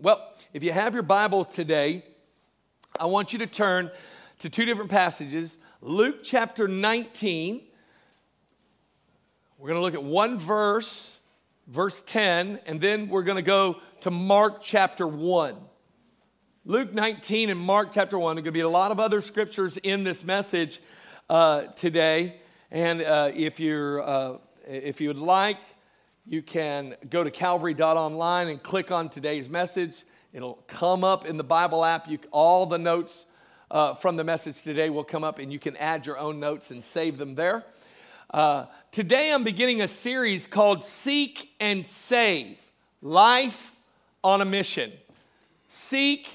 Well, if you have your Bible today, I want you to turn to two different passages Luke chapter 19. We're going to look at one verse, verse 10, and then we're going to go to Mark chapter 1. Luke 19 and Mark chapter 1. There's going to be a lot of other scriptures in this message uh, today. And uh, if, you're, uh, if you would like, you can go to calvary.online and click on today's message. It'll come up in the Bible app. You, all the notes uh, from the message today will come up, and you can add your own notes and save them there. Uh, today, I'm beginning a series called Seek and Save Life on a Mission. Seek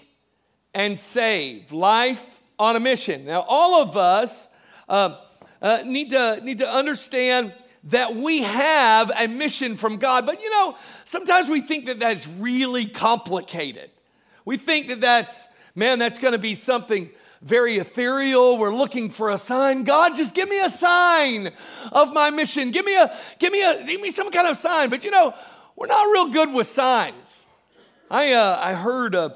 and Save Life on a Mission. Now, all of us uh, uh need, to, need to understand that we have a mission from God. But you know, sometimes we think that that's really complicated. We think that that's, man, that's going to be something very ethereal. We're looking for a sign. God, just give me a sign of my mission. Give me a, give me a, give me some kind of sign. But you know, we're not real good with signs. I, uh, I heard uh,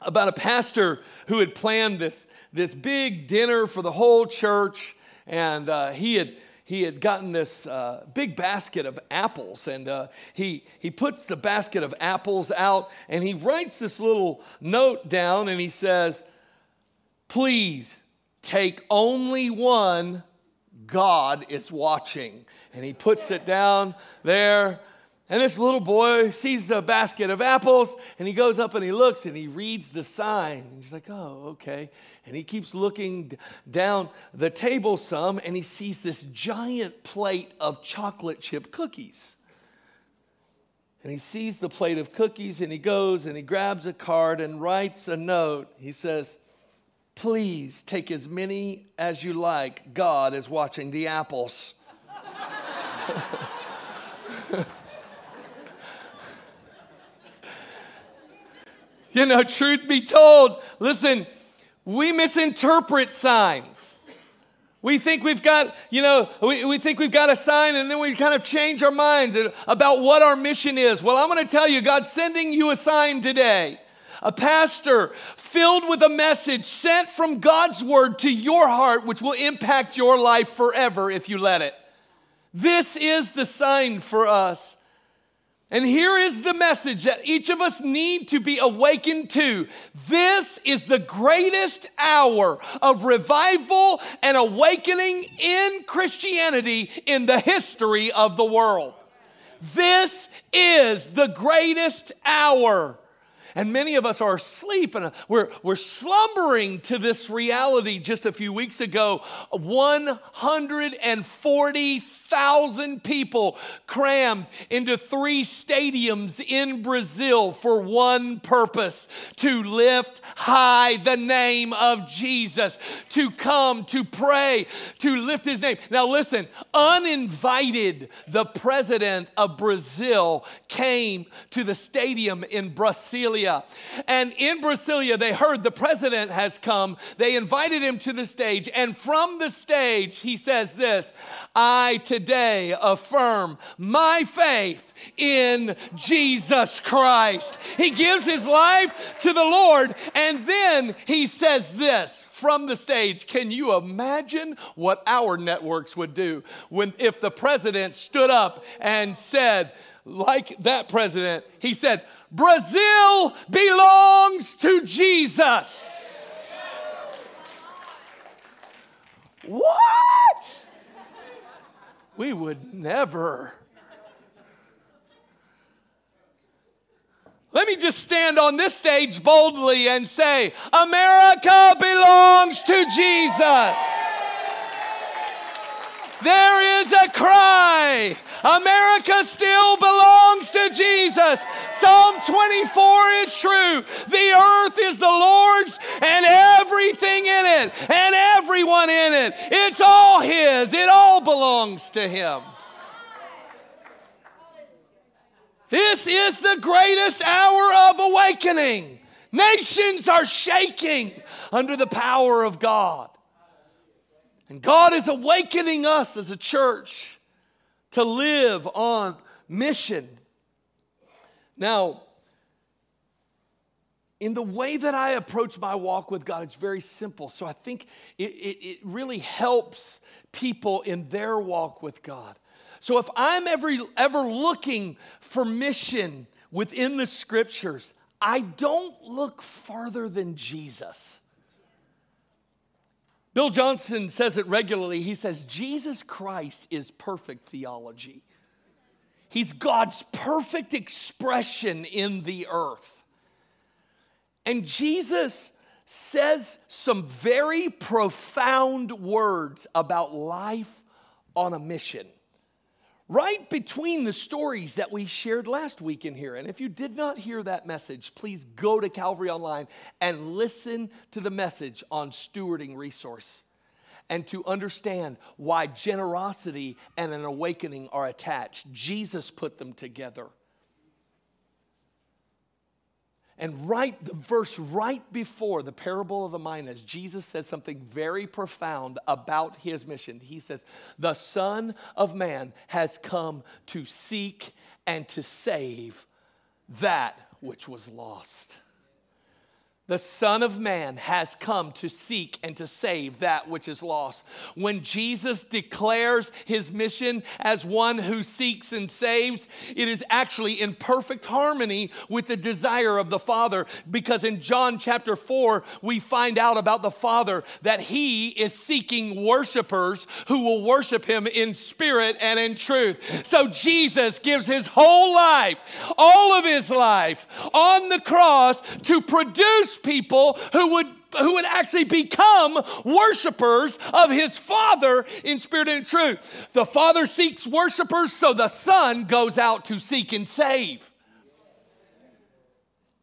about a pastor who had planned this, this big dinner for the whole church, and uh, he had he had gotten this uh, big basket of apples and uh, he, he puts the basket of apples out and he writes this little note down and he says, Please take only one, God is watching. And he puts it down there. And this little boy sees the basket of apples and he goes up and he looks and he reads the sign. He's like, oh, okay. And he keeps looking down the table some and he sees this giant plate of chocolate chip cookies. And he sees the plate of cookies and he goes and he grabs a card and writes a note. He says, Please take as many as you like. God is watching the apples. you know, truth be told, listen, we misinterpret signs. We think we've got, you know, we, we think we've got a sign and then we kind of change our minds about what our mission is. Well, I'm going to tell you, God's sending you a sign today. A pastor filled with a message sent from God's word to your heart, which will impact your life forever if you let it. This is the sign for us. And here is the message that each of us need to be awakened to. This is the greatest hour of revival and awakening in Christianity in the history of the world. This is the greatest hour. And many of us are asleep and uh, we're, we're slumbering to this reality. Just a few weeks ago, 140 thousand people crammed into three stadiums in Brazil for one purpose to lift high the name of Jesus, to come, to pray, to lift his name. Now, listen, uninvited, the president of Brazil came to the stadium in Brasilia. And in Brasilia, they heard the president has come. They invited him to the stage. And from the stage, he says this I today affirm my faith in Jesus Christ. He gives his life to the Lord, and then he says this from the stage. Can you imagine what our networks would do when if the president stood up and said, like that president, he said, Brazil belongs to Jesus. What? We would never. Let me just stand on this stage boldly and say, America belongs to Jesus. There is a cry. America still belongs to Jesus. Psalm 24 is true. The earth is the Lord's and everything in it and everyone in it. It's all His, it all belongs to Him. This is the greatest hour of awakening. Nations are shaking under the power of God. And God is awakening us as a church to live on mission. Now, in the way that I approach my walk with God, it's very simple. So I think it, it, it, really helps people in their walk with God. So if I'm ever, ever looking for mission within the scriptures, I don't look farther than Jesus. Bill Johnson says it regularly. He says, Jesus Christ is perfect theology. He's God's perfect expression in the earth. And Jesus says some very profound words about life on a mission. Right between the stories that we shared last week in here. And if you did not hear that message, please go to Calvary Online and listen to the message on stewarding resource and to understand why generosity and an awakening are attached. Jesus put them together. And right, the verse right before the parable of the minas, Jesus says something very profound about his mission. He says, The Son of Man has come to seek and to save that which was lost the Son of Man has come to seek and to save that which is lost. When Jesus declares his mission as one who seeks and saves, it is actually in perfect harmony with the desire of the Father. Because in John chapter 4, we find out about the Father that he is seeking worshipers who will worship him in spirit and in truth. So Jesus gives his whole life, all of his life, on the cross to produce people who would who would actually become worshipers of his Father in spirit and truth. The Father seeks worshipers, so the Son goes out to seek and save.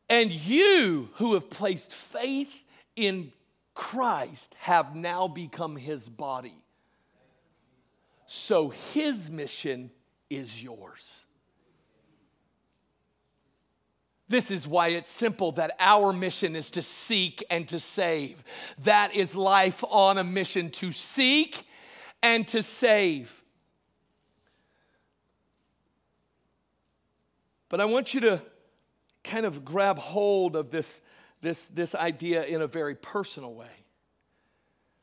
And you who have placed faith in Christ have now become his body. So his mission is yours. This is why it's simple that our mission is to seek and to save. That is life on a mission to seek and to save. But I want you to kind of grab hold of this, this, this idea in a very personal way.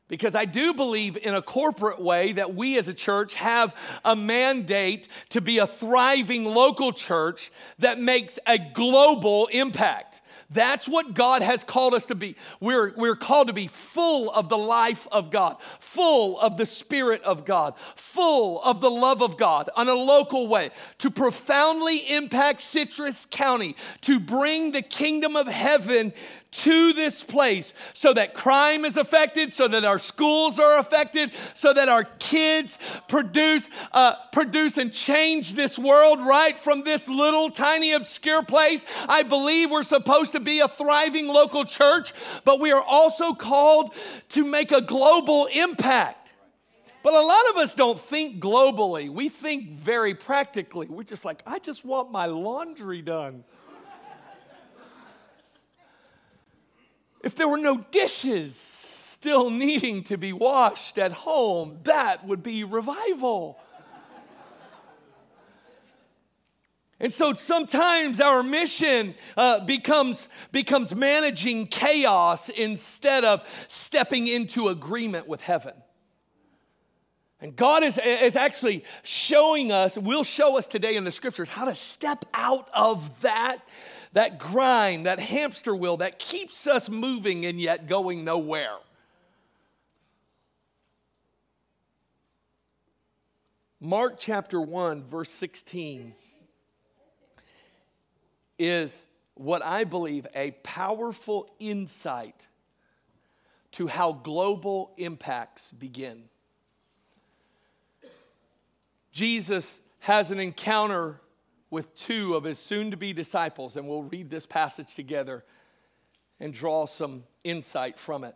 Because I do believe in a corporate way that we as a church have a mandate to be a thriving local church that makes a global impact. That's what God has called us to be. We're, we're called to be full of the life of God, full of the Spirit of God, full of the love of God on a local way, to profoundly impact Citrus County, to bring the kingdom of heaven to this place so that crime is affected, so that our schools are affected, so that our kids produce, uh, produce and change this world right from this little tiny obscure place. I believe we're supposed to be a thriving local church, but we are also called to make a global impact. But a lot of us don't think globally. We think very practically. We're just like, I just want my laundry done. If there were no dishes still needing to be washed at home, that would be revival. And so sometimes our mission uh, becomes, becomes managing chaos instead of stepping into agreement with heaven. And God is, is actually showing us, will show us today in the scriptures, how to step out of that that grind, that hamster wheel that keeps us moving and yet going nowhere. Mark chapter 1, verse 16 is what I believe a powerful insight to how global impacts begin. Jesus has an encounter with two of his soon to be disciples, and we'll read this passage together and draw some insight from it.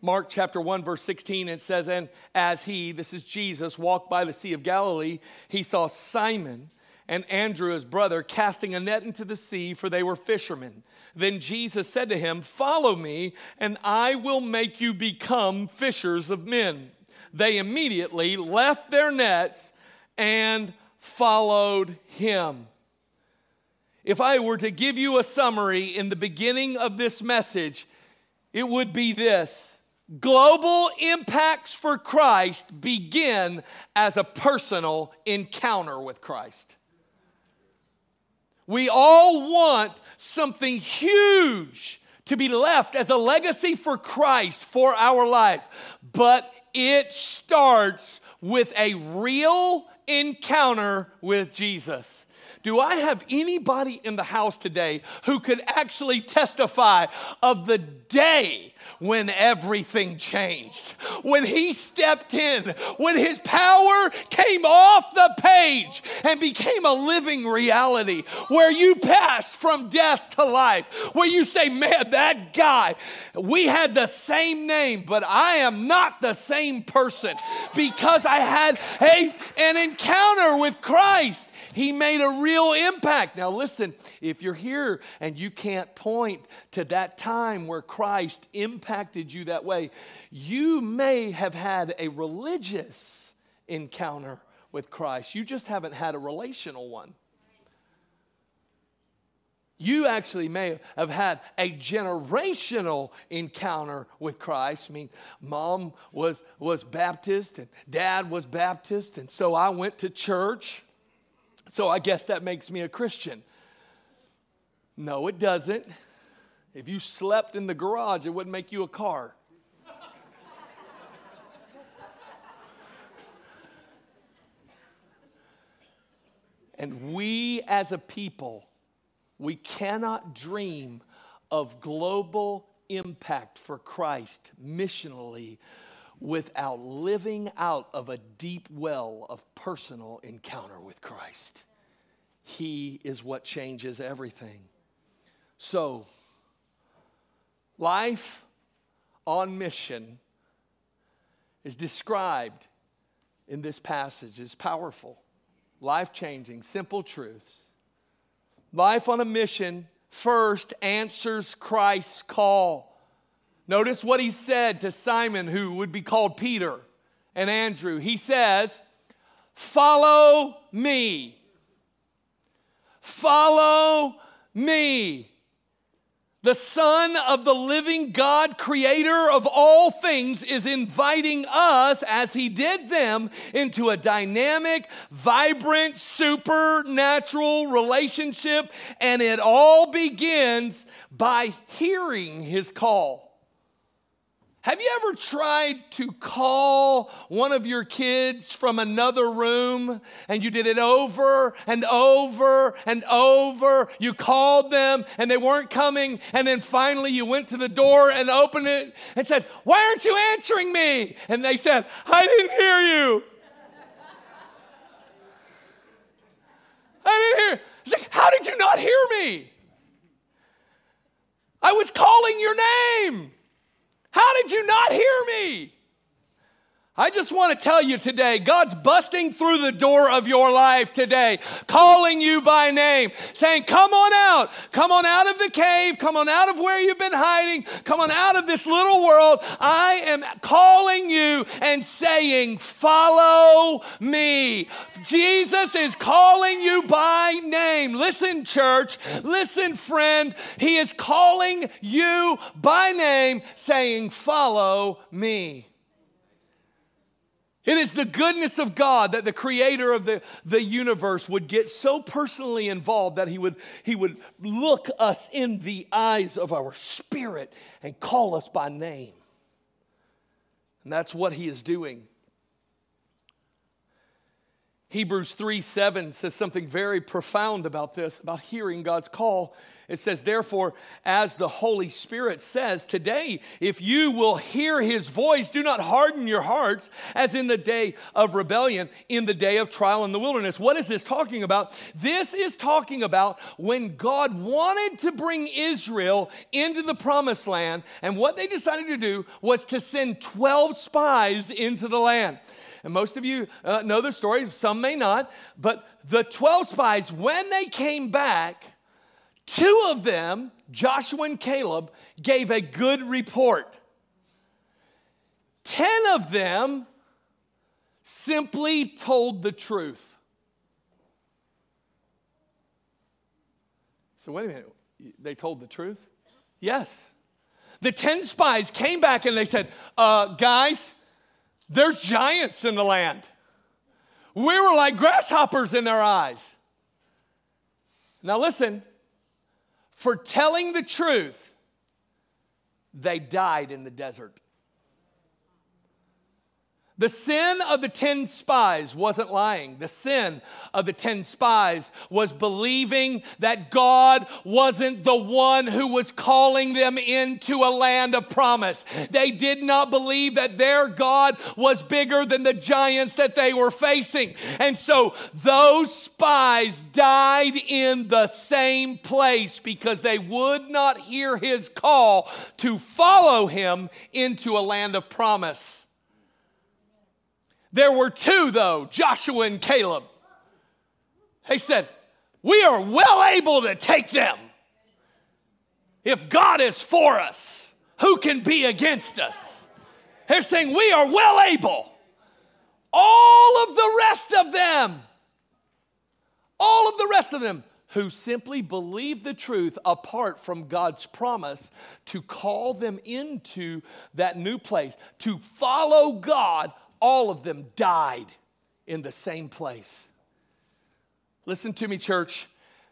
Mark chapter 1, verse 16, it says, And as he, this is Jesus, walked by the Sea of Galilee, he saw Simon and Andrew, his brother, casting a net into the sea, for they were fishermen. Then Jesus said to him, Follow me, and I will make you become fishers of men. They immediately left their nets and followed him. If I were to give you a summary in the beginning of this message, it would be this Global impacts for Christ begin as a personal encounter with Christ. We all want something huge to be left as a legacy for Christ for our life, but it starts with a real encounter with Jesus. Do I have anybody in the house today who could actually testify of the day when everything changed? When he stepped in, when his power came off the page and became a living reality, where you passed from death to life, where you say, Man, that guy, we had the same name, but I am not the same person because I had a, an encounter with Christ. He made a real impact. Now, listen, if you're here and you can't point to that time where Christ impacted you that way, you may have had a religious encounter with Christ. You just haven't had a relational one. You actually may have had a generational encounter with Christ. I mean, mom was, was Baptist and dad was Baptist, and so I went to church. So I guess that makes me a Christian. No, it doesn't. If you slept in the garage, it wouldn't make you a car. and we as a people, we cannot dream of global impact for Christ missionally without living out of a deep well of personal encounter with Christ. He is what changes everything. So, life on mission is described in this passage is powerful, life changing, simple truths. Life on a mission first answers Christ's call. Notice what he said to Simon, who would be called Peter, and Andrew. He says, Follow me. Follow me. The Son of the living God, creator of all things, is inviting us, as He did them, into a dynamic, vibrant, supernatural relationship. And it all begins by hearing His call. Have you ever tried to call one of your kids from another room and you did it over and over and over? You called them and they weren't coming, and then finally you went to the door and opened it and said, Why aren't you answering me? And they said, I didn't hear you. I didn't hear. It's like, How did you not hear me? I was calling your name. How did you not hear me? I just want to tell you today, God's busting through the door of your life today, calling you by name, saying, Come on out. Come on out of the cave. Come on out of where you've been hiding. Come on out of this little world. I am calling you and saying, Follow me. Jesus is calling you by name. Listen, church. Listen, friend. He is calling you by name, saying, Follow me. It is the goodness of God that the creator of the, the universe would get so personally involved that he would, he would look us in the eyes of our spirit and call us by name. And that's what he is doing. Hebrews 3 7 says something very profound about this, about hearing God's call. It says, therefore, as the Holy Spirit says, today, if you will hear his voice, do not harden your hearts as in the day of rebellion, in the day of trial in the wilderness. What is this talking about? This is talking about when God wanted to bring Israel into the promised land, and what they decided to do was to send 12 spies into the land. And most of you uh, know the story, some may not, but the 12 spies, when they came back, Two of them, Joshua and Caleb, gave a good report. Ten of them simply told the truth. So, wait a minute. They told the truth? Yes. The 10 spies came back and they said, uh, Guys, there's giants in the land. We were like grasshoppers in their eyes. Now, listen, for telling the truth, they died in the desert. The sin of the 10 spies wasn't lying. The sin of the 10 spies was believing that God wasn't the one who was calling them into a land of promise. They did not believe that their God was bigger than the giants that they were facing. And so those spies died in the same place because they would not hear his call to follow him into a land of promise. There were two, though Joshua and Caleb. They said, We are well able to take them. If God is for us, who can be against us? They're saying, We are well able. All of the rest of them, all of the rest of them who simply believe the truth apart from God's promise to call them into that new place, to follow God all of them died in the same place. Listen to me, church.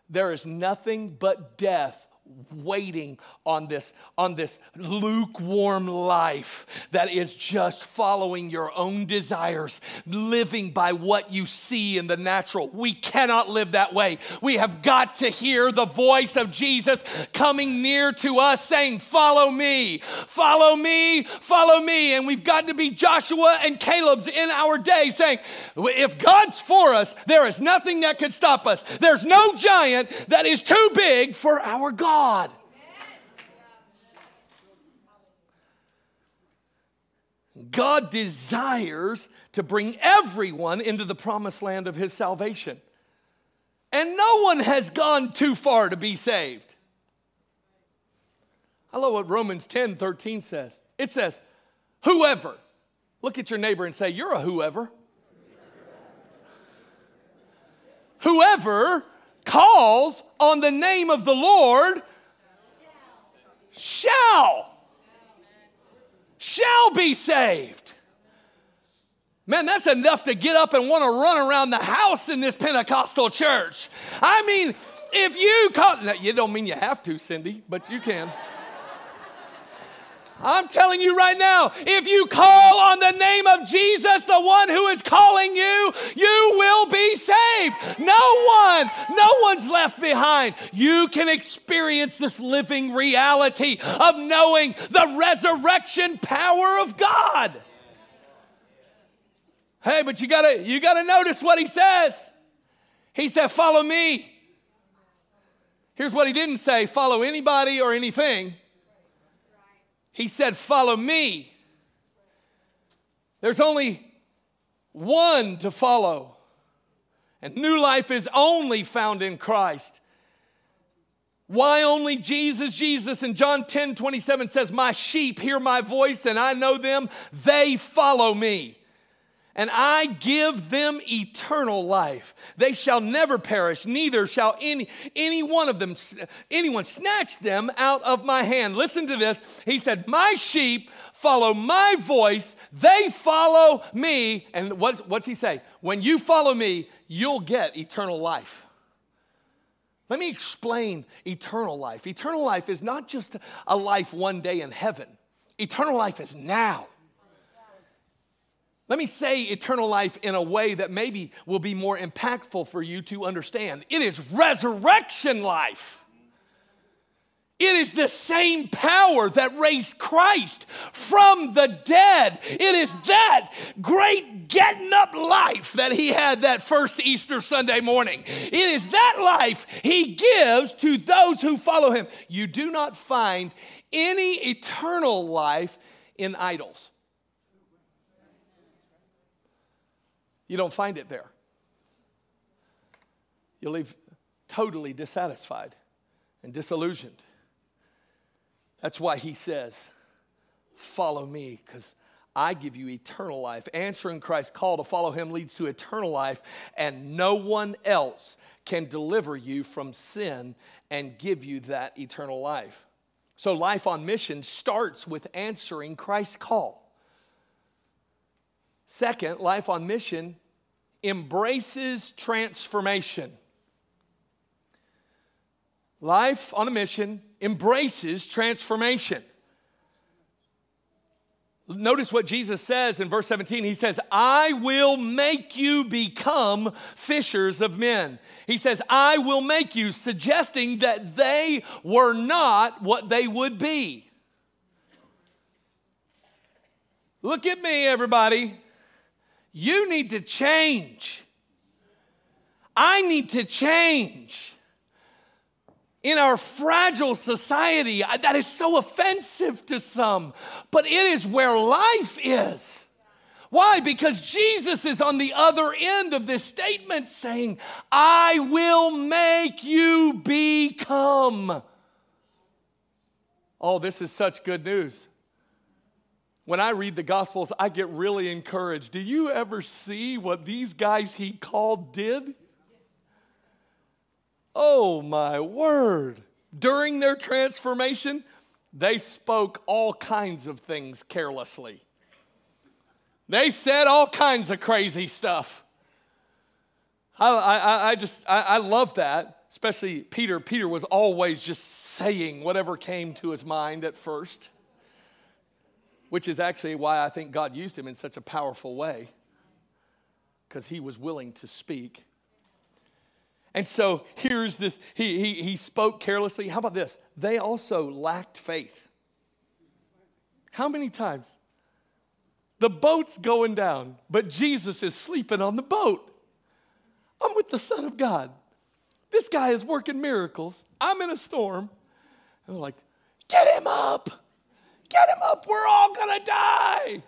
There is nothing but death waiting on this on this lukewarm life that is just following your own desires living by what you see in the natural. We cannot live that way. We have got to hear the voice of Jesus coming near to us saying follow me follow me follow me. And we've got to be Joshua and Caleb's in our day saying if God's for us there is nothing that could stop us. There's no giant that is too big for our God God. God desires to bring everyone into the promised land of his salvation. And no one has gone too far to be saved. I love what Romans 10 13 says. It says, Whoever, look at your neighbor and say, You're a whoever. whoever calls on the name of the Lord shall shall be saved. Man, that's enough to get up and want to run around the house in this Pentecostal church. I mean, if you call, you don't mean you have to, Cindy, but you can. I'm telling you right now, if you call on the name of Jesus, the one who is calling you, you will be saved. No one, no one's left behind. You can experience this living reality of knowing the resurrection power of God. Hey, but you gotta, you gotta notice what he says. He said, Follow me. Here's what he didn't say follow anybody or anything. He said, Follow me. There's only one to follow. And new life is only found in Christ. Why only Jesus? Jesus in John 10 27 says, My sheep hear my voice, and I know them, they follow me and I give them eternal life. They shall never perish, neither shall any, any one of them, anyone snatch them out of my hand. Listen to this. He said, My sheep follow my voice, they follow me. And what's, what's he say? When you follow me, you'll get eternal life. Let me explain eternal life. Eternal life is not just a life one day in heaven, eternal life is now. Let me say eternal life in a way that maybe will be more impactful for you to understand. It is resurrection life. It is the same power that raised Christ from the dead. It is that great getting up life that he had that first Easter Sunday morning. It is that life he gives to those who follow him. You do not find any eternal life in idols. You don't find it there. You leave totally dissatisfied and disillusioned. That's why he says, Follow me, because I give you eternal life. Answering Christ's call to follow him leads to eternal life, and no one else can deliver you from sin and give you that eternal life. So, life on mission starts with answering Christ's call. Second, life on mission embraces transformation. Life on a mission embraces transformation. Notice what Jesus says in verse 17. He says, I will make you become fishers of men. He says, I will make you, suggesting that they were not what they would be. Look at me, everybody. You need to change. I need to change in our fragile society, that is so offensive to some, but it is where life is. Why? Because Jesus is on the other end of this statement saying, I will make you become. Oh, this is such good news. When I read the Gospels, I get really encouraged. Do you ever see what these guys he called did? Oh my word. During their transformation, they spoke all kinds of things carelessly. They said all kinds of crazy stuff. I, I, I just, I, I love that, especially Peter. Peter was always just saying whatever came to his mind at first, which is actually why I think God used him in such a powerful way, because he was willing to speak and so here's this he, he, he spoke carelessly. How about this? They also lacked faith. How many times? The boat's going down, but Jesus is sleeping on the boat. I'm with the Son of God. This guy is working miracles. I'm in a storm. And they're like, Get him up! Get him up! We're all gonna die!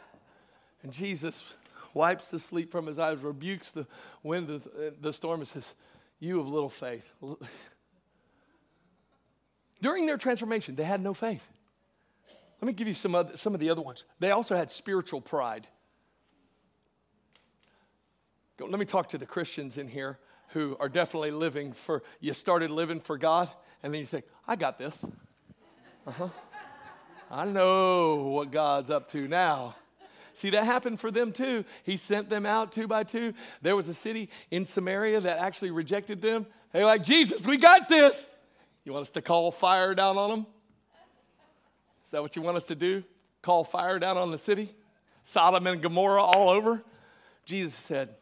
And Jesus wipes the sleep from his eyes, rebukes the wind, the, the storm, and says, you of little faith. During their transformation, they had no faith. Let me give you some, other, some of the other ones. They also had spiritual pride. Let me talk to the Christians in here who are definitely living for, you started living for God, and then you say, I got this. Uh huh. I know what God's up to now. See, that happened for them too. He sent them out two by two. There was a city in Samaria that actually rejected them. They're like, Jesus, we got this. You want us to call fire down on them? Is that what you want us to do? Call fire down on the city? Sodom and Gomorrah all over? Jesus said,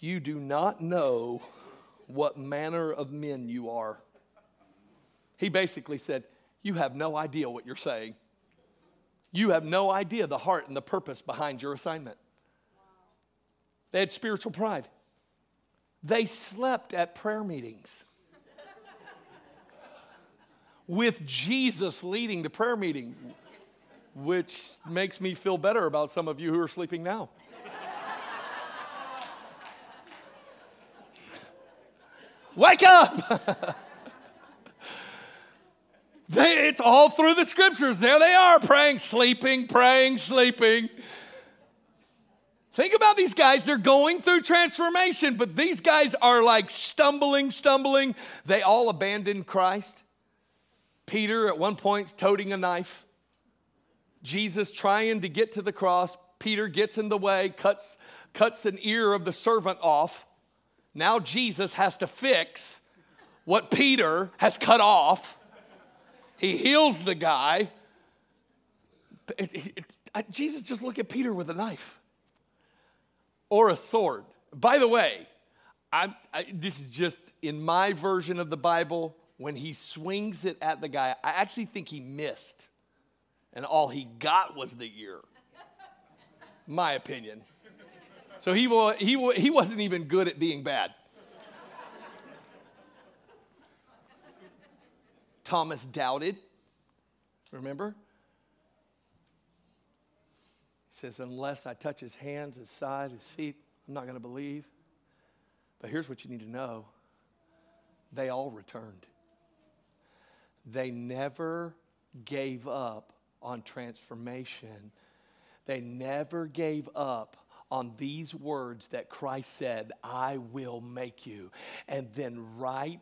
You do not know what manner of men you are. He basically said, You have no idea what you're saying. You have no idea the heart and the purpose behind your assignment. They had spiritual pride. They slept at prayer meetings with Jesus leading the prayer meeting, which makes me feel better about some of you who are sleeping now. Wake up! They, it's all through the scriptures. There they are, praying, sleeping, praying, sleeping. Think about these guys. They're going through transformation, but these guys are like stumbling, stumbling. They all abandoned Christ. Peter, at one point, toting a knife. Jesus trying to get to the cross. Peter gets in the way, cuts, cuts an ear of the servant off. Now Jesus has to fix what Peter has cut off. He heals the guy. Jesus just look at Peter with a knife or a sword. By the way, I, this is just in my version of the Bible. When he swings it at the guy, I actually think he missed, and all he got was the ear. My opinion. So he, he, he wasn't even good at being bad. Thomas doubted. Remember? He says, Unless I touch his hands, his side, his feet, I'm not going to believe. But here's what you need to know they all returned. They never gave up on transformation, they never gave up on these words that Christ said, I will make you. And then, right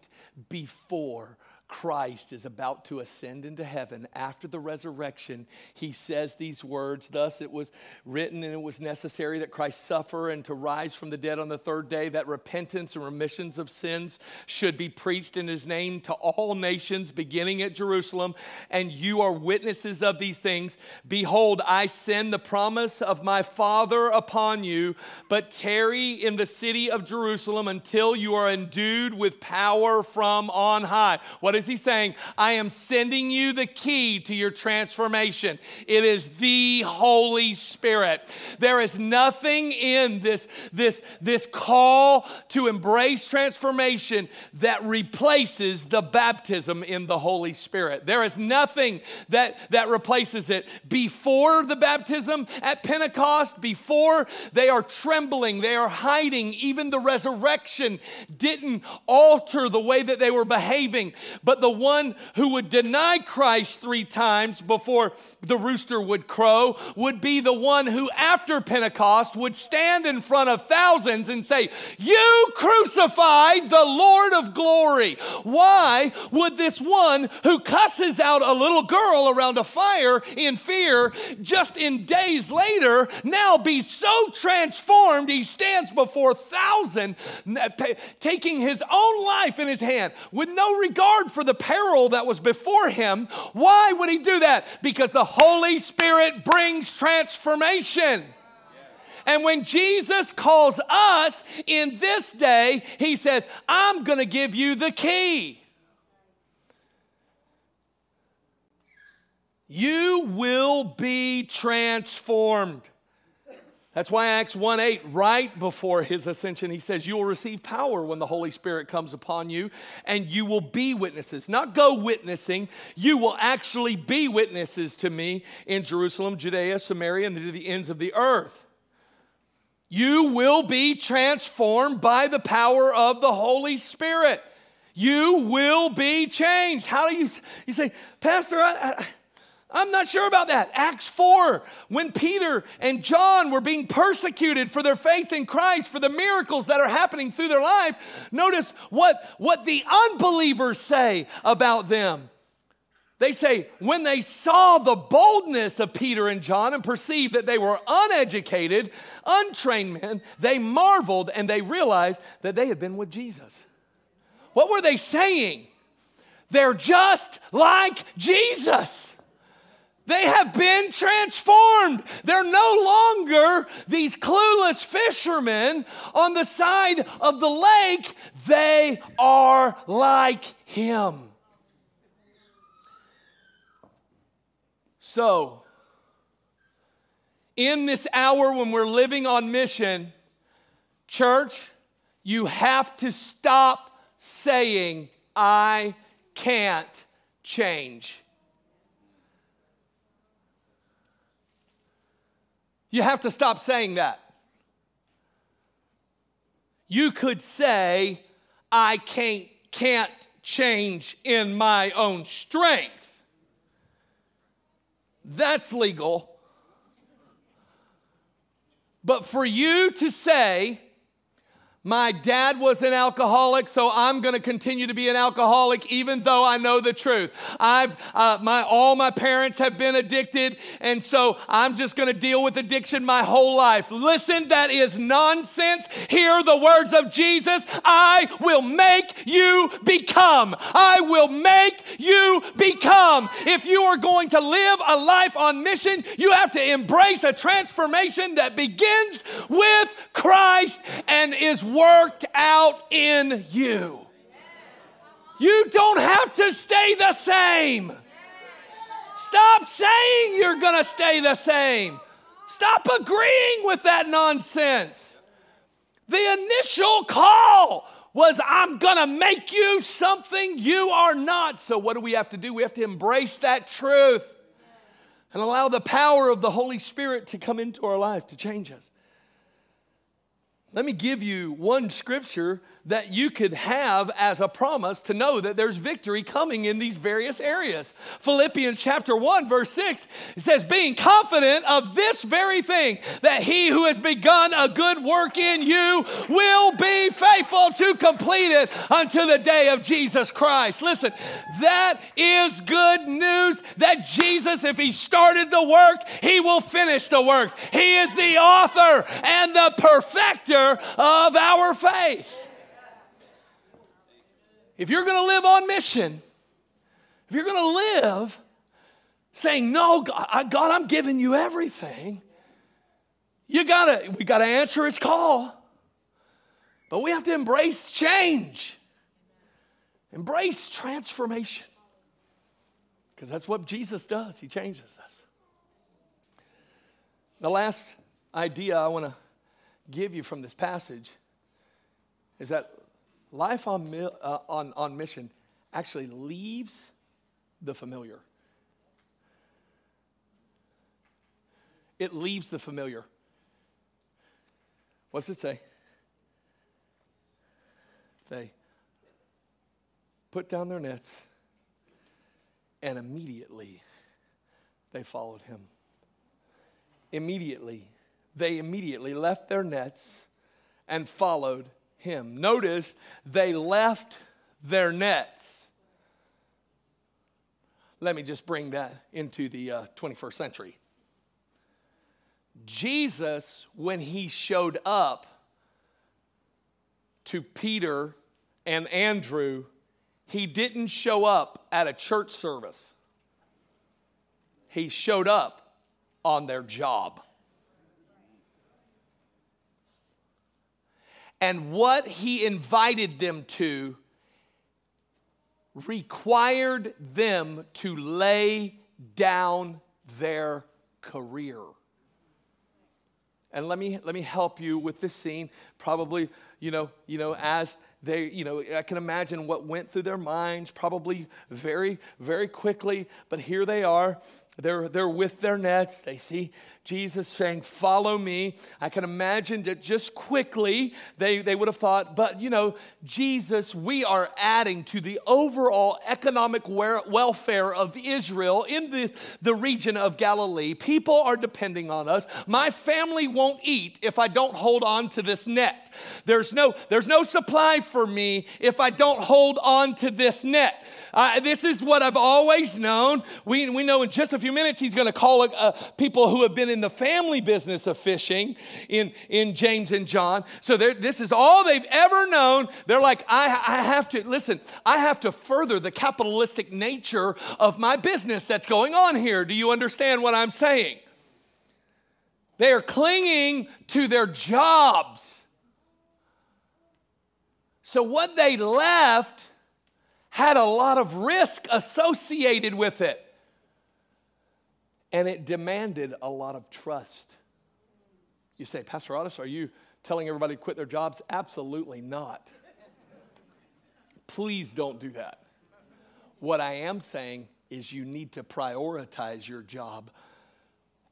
before Christ is about to ascend into heaven after the resurrection, he says these words Thus it was written and it was necessary that Christ suffer and to rise from the dead on the third day, that repentance and remissions of sins should be preached in his name to all nations, beginning at Jerusalem. And you are witnesses of these things. Behold, I send the promise of my Father upon you, but tarry in the city of Jerusalem until you are endued with power from on high. What is he saying? I am sending you the key to your transformation. It is the Holy Spirit. There is nothing in this, this, this call to embrace transformation that replaces the baptism in the Holy Spirit. There is nothing that, that replaces it. Before the baptism at Pentecost, before they are trembling, they are hiding, even the resurrection didn't alter the way that they were behaving. But the one who would deny Christ three times before the rooster would crow would be the one who, after Pentecost, would stand in front of thousands and say, You crucified the Lord of glory. Why would this one who cusses out a little girl around a fire in fear just in days later now be so transformed he stands before thousands, taking his own life in his hand with no regard for the peril that was before him. Why would he do that? Because the Holy Spirit brings transformation. And when Jesus calls us in this day, he says, I'm going to give you the key. You will be transformed. That's why Acts 1 8, right before his ascension, he says, You will receive power when the Holy Spirit comes upon you, and you will be witnesses. Not go witnessing, you will actually be witnesses to me in Jerusalem, Judea, Samaria, and to the ends of the earth. You will be transformed by the power of the Holy Spirit. You will be changed. How do you, you say, Pastor, I, I I'm not sure about that. Acts 4, when Peter and John were being persecuted for their faith in Christ, for the miracles that are happening through their life, notice what, what the unbelievers say about them. They say, when they saw the boldness of Peter and John and perceived that they were uneducated, untrained men, they marveled and they realized that they had been with Jesus. What were they saying? They're just like Jesus. They have been transformed. They're no longer these clueless fishermen on the side of the lake. They are like him. So, in this hour when we're living on mission, church, you have to stop saying, I can't change. You have to stop saying that. You could say, I can't, can't change in my own strength. That's legal. But for you to say, my dad was an alcoholic, so I'm going to continue to be an alcoholic even though I know the truth. I've, uh, my, all my parents have been addicted, and so I'm just going to deal with addiction my whole life. Listen, that is nonsense. Hear the words of Jesus I will make you become. I will make you become. If you are going to live a life on mission, you have to embrace a transformation that begins with Christ and is worked out in you. You don't have to stay the same. Stop saying you're going to stay the same. Stop agreeing with that nonsense. The initial call was, I'm going to make you something you are not. So, what do we have to do? We have to embrace that truth and allow the power of the Holy Spirit to come into our life to change us. Let me give you one scripture that you could have as a promise to know that there's victory coming in these various areas. Philippians chapter 1, verse 6, it says, Being confident of this very thing, that he who has begun a good work in you will be faithful to complete it until the day of Jesus Christ. Listen, that is good news that Jesus, if he started the work, he will finish the work. He is the author and the perfecter of our faith. If you're going to live on mission, if you're going to live saying, No, God, God, I'm giving you everything, you gotta, we gotta answer his call. But we have to embrace change, embrace transformation. Because that's what Jesus does, he changes us. The last idea I want to give you from this passage is that Life on, uh, on, on mission actually leaves the familiar. It leaves the familiar. What's it say? They put down their nets and immediately they followed him. Immediately, they immediately left their nets and followed him. Notice they left their nets. Let me just bring that into the uh, 21st century. Jesus, when he showed up to Peter and Andrew, he didn't show up at a church service. He showed up on their job. And what he invited them to required them to lay down their career. And let me, let me help you with this scene. Probably, you know, you know, as they, you know, I can imagine what went through their minds, probably very, very quickly. But here they are. They're, they're with their nets. They see Jesus saying, Follow me. I can imagine that just quickly they, they would have thought, But you know, Jesus, we are adding to the overall economic welfare of Israel in the, the region of Galilee. People are depending on us. My family won't eat if I don't hold on to this net. There's no, there's no supply for me if I don't hold on to this net. Uh, this is what I've always known. We, we know in just a few minutes he's going to call uh, people who have been in the family business of fishing in, in James and John. So this is all they've ever known. They're like, I, I have to, listen, I have to further the capitalistic nature of my business that's going on here. Do you understand what I'm saying? They are clinging to their jobs. So, what they left had a lot of risk associated with it. And it demanded a lot of trust. You say, Pastor Otis, are you telling everybody to quit their jobs? Absolutely not. Please don't do that. What I am saying is you need to prioritize your job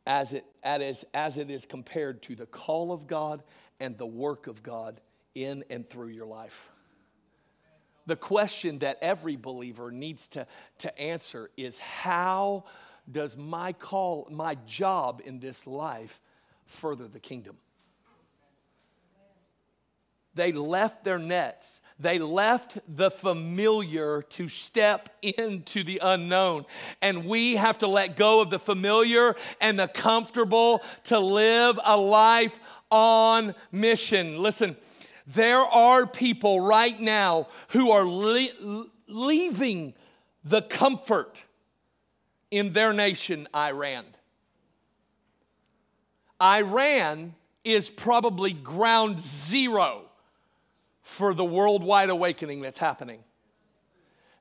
as it, as, as it is compared to the call of God and the work of God in and through your life. The question that every believer needs to, to answer is how does my call, my job in this life further the kingdom? They left their nets. They left the familiar to step into the unknown. And we have to let go of the familiar and the comfortable to live a life on mission. Listen, there are people right now who are le- leaving the comfort in their nation, Iran. Iran is probably ground zero for the worldwide awakening that's happening.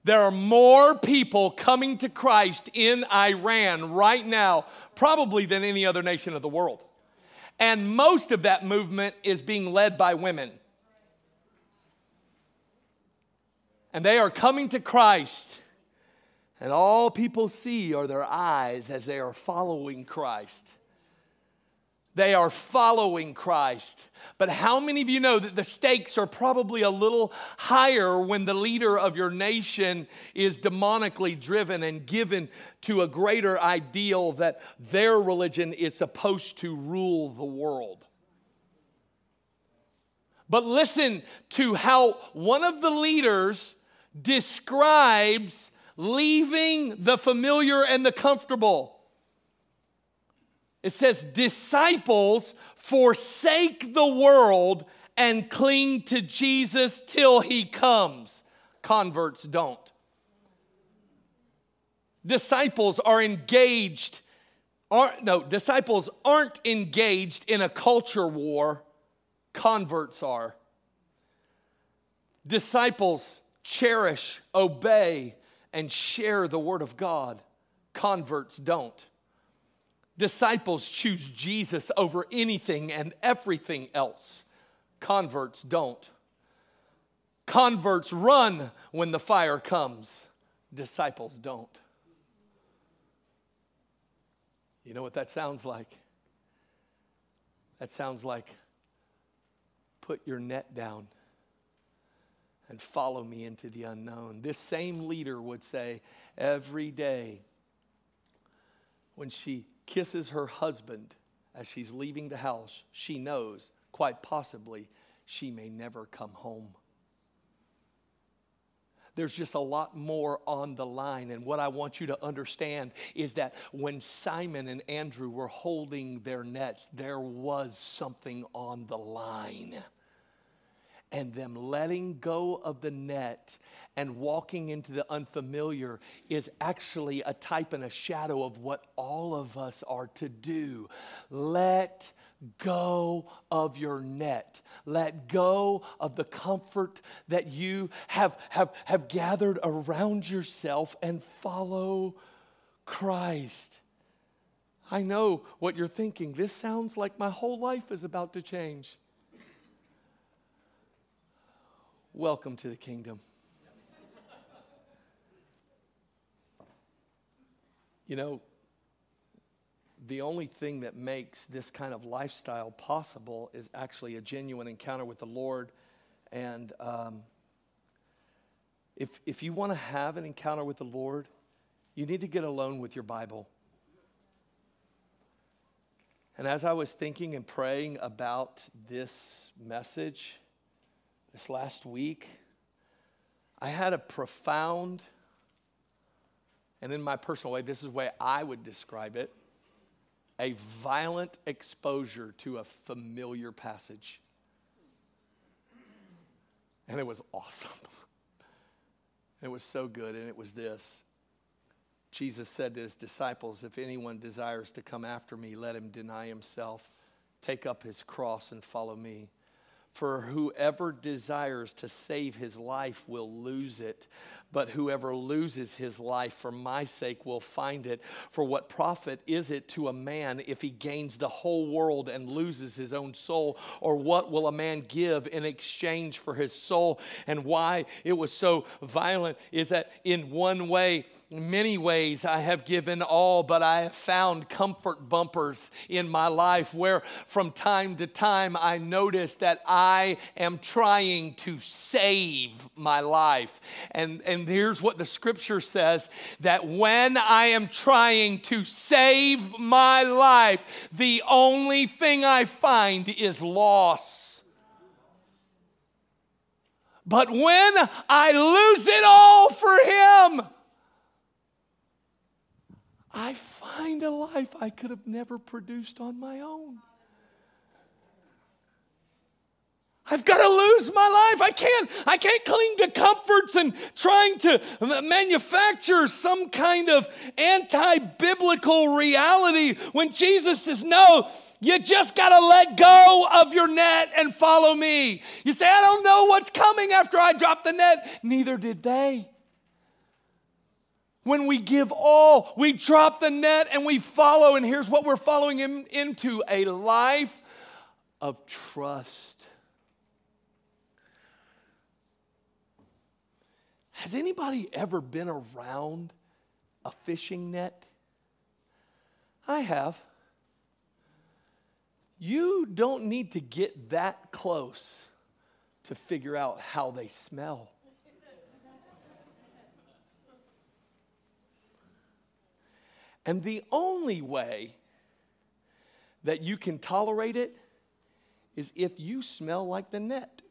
There are more people coming to Christ in Iran right now, probably than any other nation of the world. And most of that movement is being led by women. And they are coming to Christ. And all people see are their eyes as they are following Christ. They are following Christ. But how many of you know that the stakes are probably a little higher when the leader of your nation is demonically driven and given to a greater ideal that their religion is supposed to rule the world? But listen to how one of the leaders describes leaving the familiar and the comfortable. It says, disciples forsake the world and cling to Jesus till he comes. Converts don't. Disciples are engaged, are, no, disciples aren't engaged in a culture war, converts are. Disciples cherish, obey, and share the Word of God, converts don't. Disciples choose Jesus over anything and everything else. Converts don't. Converts run when the fire comes. Disciples don't. You know what that sounds like? That sounds like put your net down and follow me into the unknown. This same leader would say every day when she kisses her husband as she's leaving the house, she knows, quite possibly, she may never come home. There's just a lot more on the line. And what I want you to understand is that when Simon and Andrew were holding their nets, there was something on the line and them letting go of the net and walking into the unfamiliar is actually a type and a shadow of what all of us are to do. Let go of your net. Let go of the comfort that you have, have, have gathered around yourself and follow Christ. I know what you're thinking. This sounds like my whole life is about to change. Welcome to the kingdom. You know, the only thing that makes this kind of lifestyle possible is actually a genuine encounter with the Lord. And um, if, if you want to have an encounter with the Lord, you need to get alone with your Bible. And as I was thinking and praying about this message, this last week, I had a profound, and in my personal way, this is the way I would describe it a violent exposure to a familiar passage. And it was awesome. it was so good, and it was this. Jesus said to his disciples, If anyone desires to come after me, let him deny himself, take up his cross, and follow me. For whoever desires to save his life will lose it, but whoever loses his life for my sake will find it. For what profit is it to a man if he gains the whole world and loses his own soul? Or what will a man give in exchange for his soul? And why it was so violent is that in one way, many ways I have given all, but I have found comfort bumpers in my life where from time to time I notice that I am trying to save my life. And, and here's what the scripture says that when I am trying to save my life, the only thing I find is loss. But when I lose it all for Him, I find a life I could have never produced on my own. I've got to lose my life. I can't, I can't cling to comforts and trying to manufacture some kind of anti biblical reality when Jesus says, No, you just got to let go of your net and follow me. You say, I don't know what's coming after I drop the net. Neither did they. When we give all, we drop the net and we follow. And here's what we're following into a life of trust. Has anybody ever been around a fishing net? I have. You don't need to get that close to figure out how they smell. And the only way that you can tolerate it is if you smell like the net.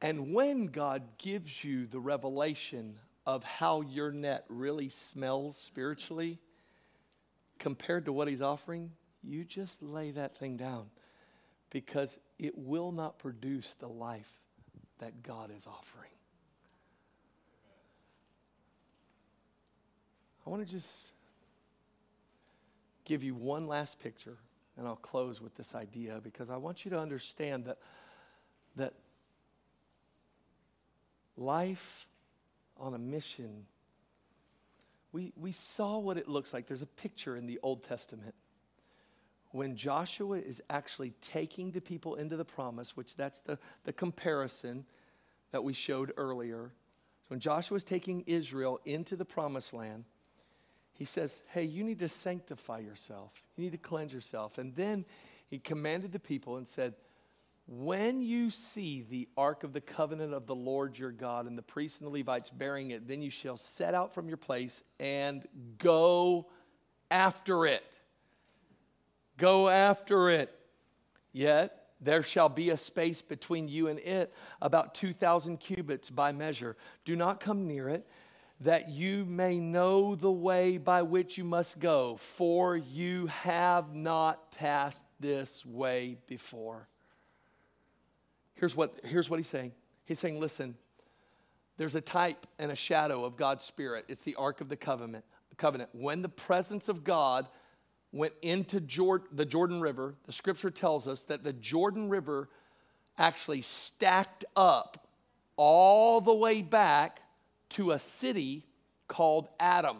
And when God gives you the revelation of how your net really smells spiritually compared to what He's offering, you just lay that thing down because it will not produce the life that God is offering. I want to just give you one last picture, and I'll close with this idea because I want you to understand that, that life on a mission, we, we saw what it looks like. There's a picture in the Old Testament when Joshua is actually taking the people into the promise, which that's the, the comparison that we showed earlier. When Joshua is taking Israel into the promised land, he says, Hey, you need to sanctify yourself. You need to cleanse yourself. And then he commanded the people and said, When you see the ark of the covenant of the Lord your God and the priests and the Levites bearing it, then you shall set out from your place and go after it. Go after it. Yet there shall be a space between you and it, about 2,000 cubits by measure. Do not come near it that you may know the way by which you must go, for you have not passed this way before. Here's what, here's what he's saying. He's saying, listen, there's a type and a shadow of God's Spirit. It's the Ark of the Covenant. covenant. When the presence of God went into Jordan, the Jordan River, the scripture tells us that the Jordan River actually stacked up all the way back to a city called Adam.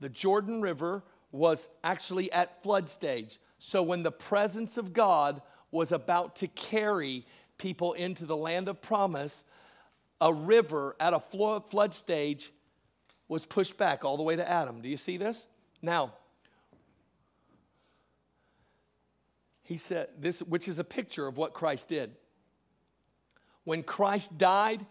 The Jordan River was actually at flood stage. So when the presence of God was about to carry people into the land of promise, a river at a flood stage was pushed back all the way to Adam. Do you see this? Now, he said this, which is a picture of what Christ did. When Christ died,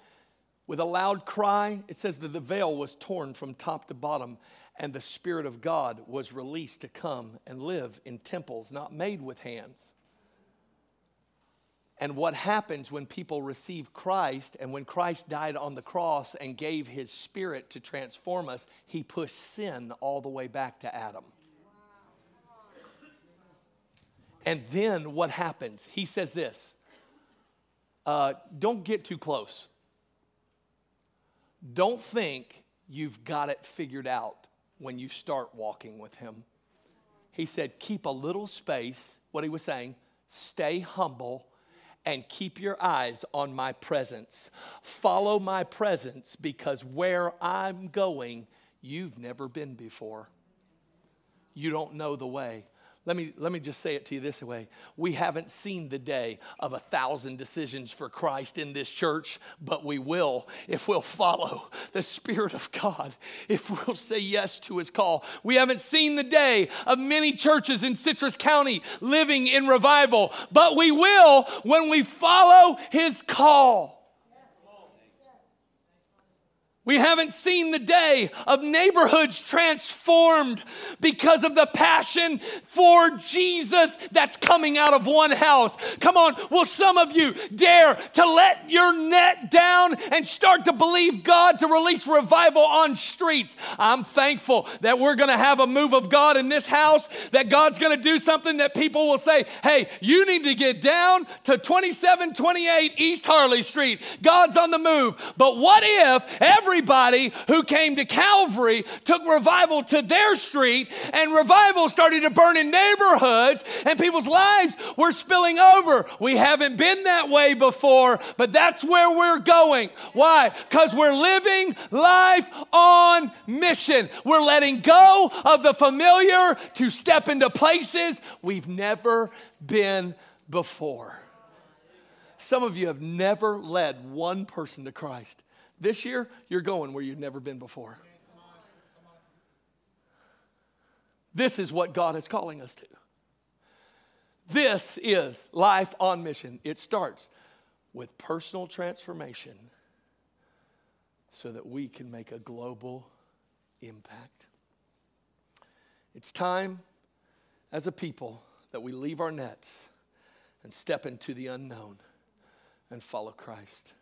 with a loud cry, it says that the veil was torn from top to bottom, and the Spirit of God was released to come and live in temples not made with hands. And what happens when people receive Christ and when Christ died on the cross and gave his spirit to transform us, he pushed sin all the way back to Adam. And then what happens? He says this uh, don't get too close. Don't think you've got it figured out when you start walking with Him. He said, keep a little space, what he was saying, stay humble and keep your eyes on my presence. Follow my presence because where I'm going, you've never been before. You don't know the way. Let me, let me just say it to you this way. We haven't seen the day of a thousand decisions for Christ in this church, but we will if we'll follow the Spirit of God, if we'll say yes to His call. We haven't seen the day of many churches in Citrus County living in revival, but we will when we follow His call. We haven't seen the day of neighborhoods transformed because of the passion for Jesus that's coming out of one house. Come on, will some of you dare to let your net down and start to believe God to release revival on streets? I'm thankful that we're going to have a move of God in this house, that God's going to do something that people will say, hey, you need to get down to 2728 East Harley Street. God's on the move. But what if every everybody who came to Calvary took revival to their street, and revival started to burn in neighborhoods, and people's lives were spilling over. We haven't been that way before, but that's where we're going. Why? Because we're living life on mission. We're letting go of the familiar to step into places we've never been before. Some of you have never led one person to Christ. This year, you're going where you've never been before. This is what God is calling us to. This is life on mission. It starts with personal transformation so that we can make a global impact. It's time as a people that we leave our nets and step into the unknown and follow Christ.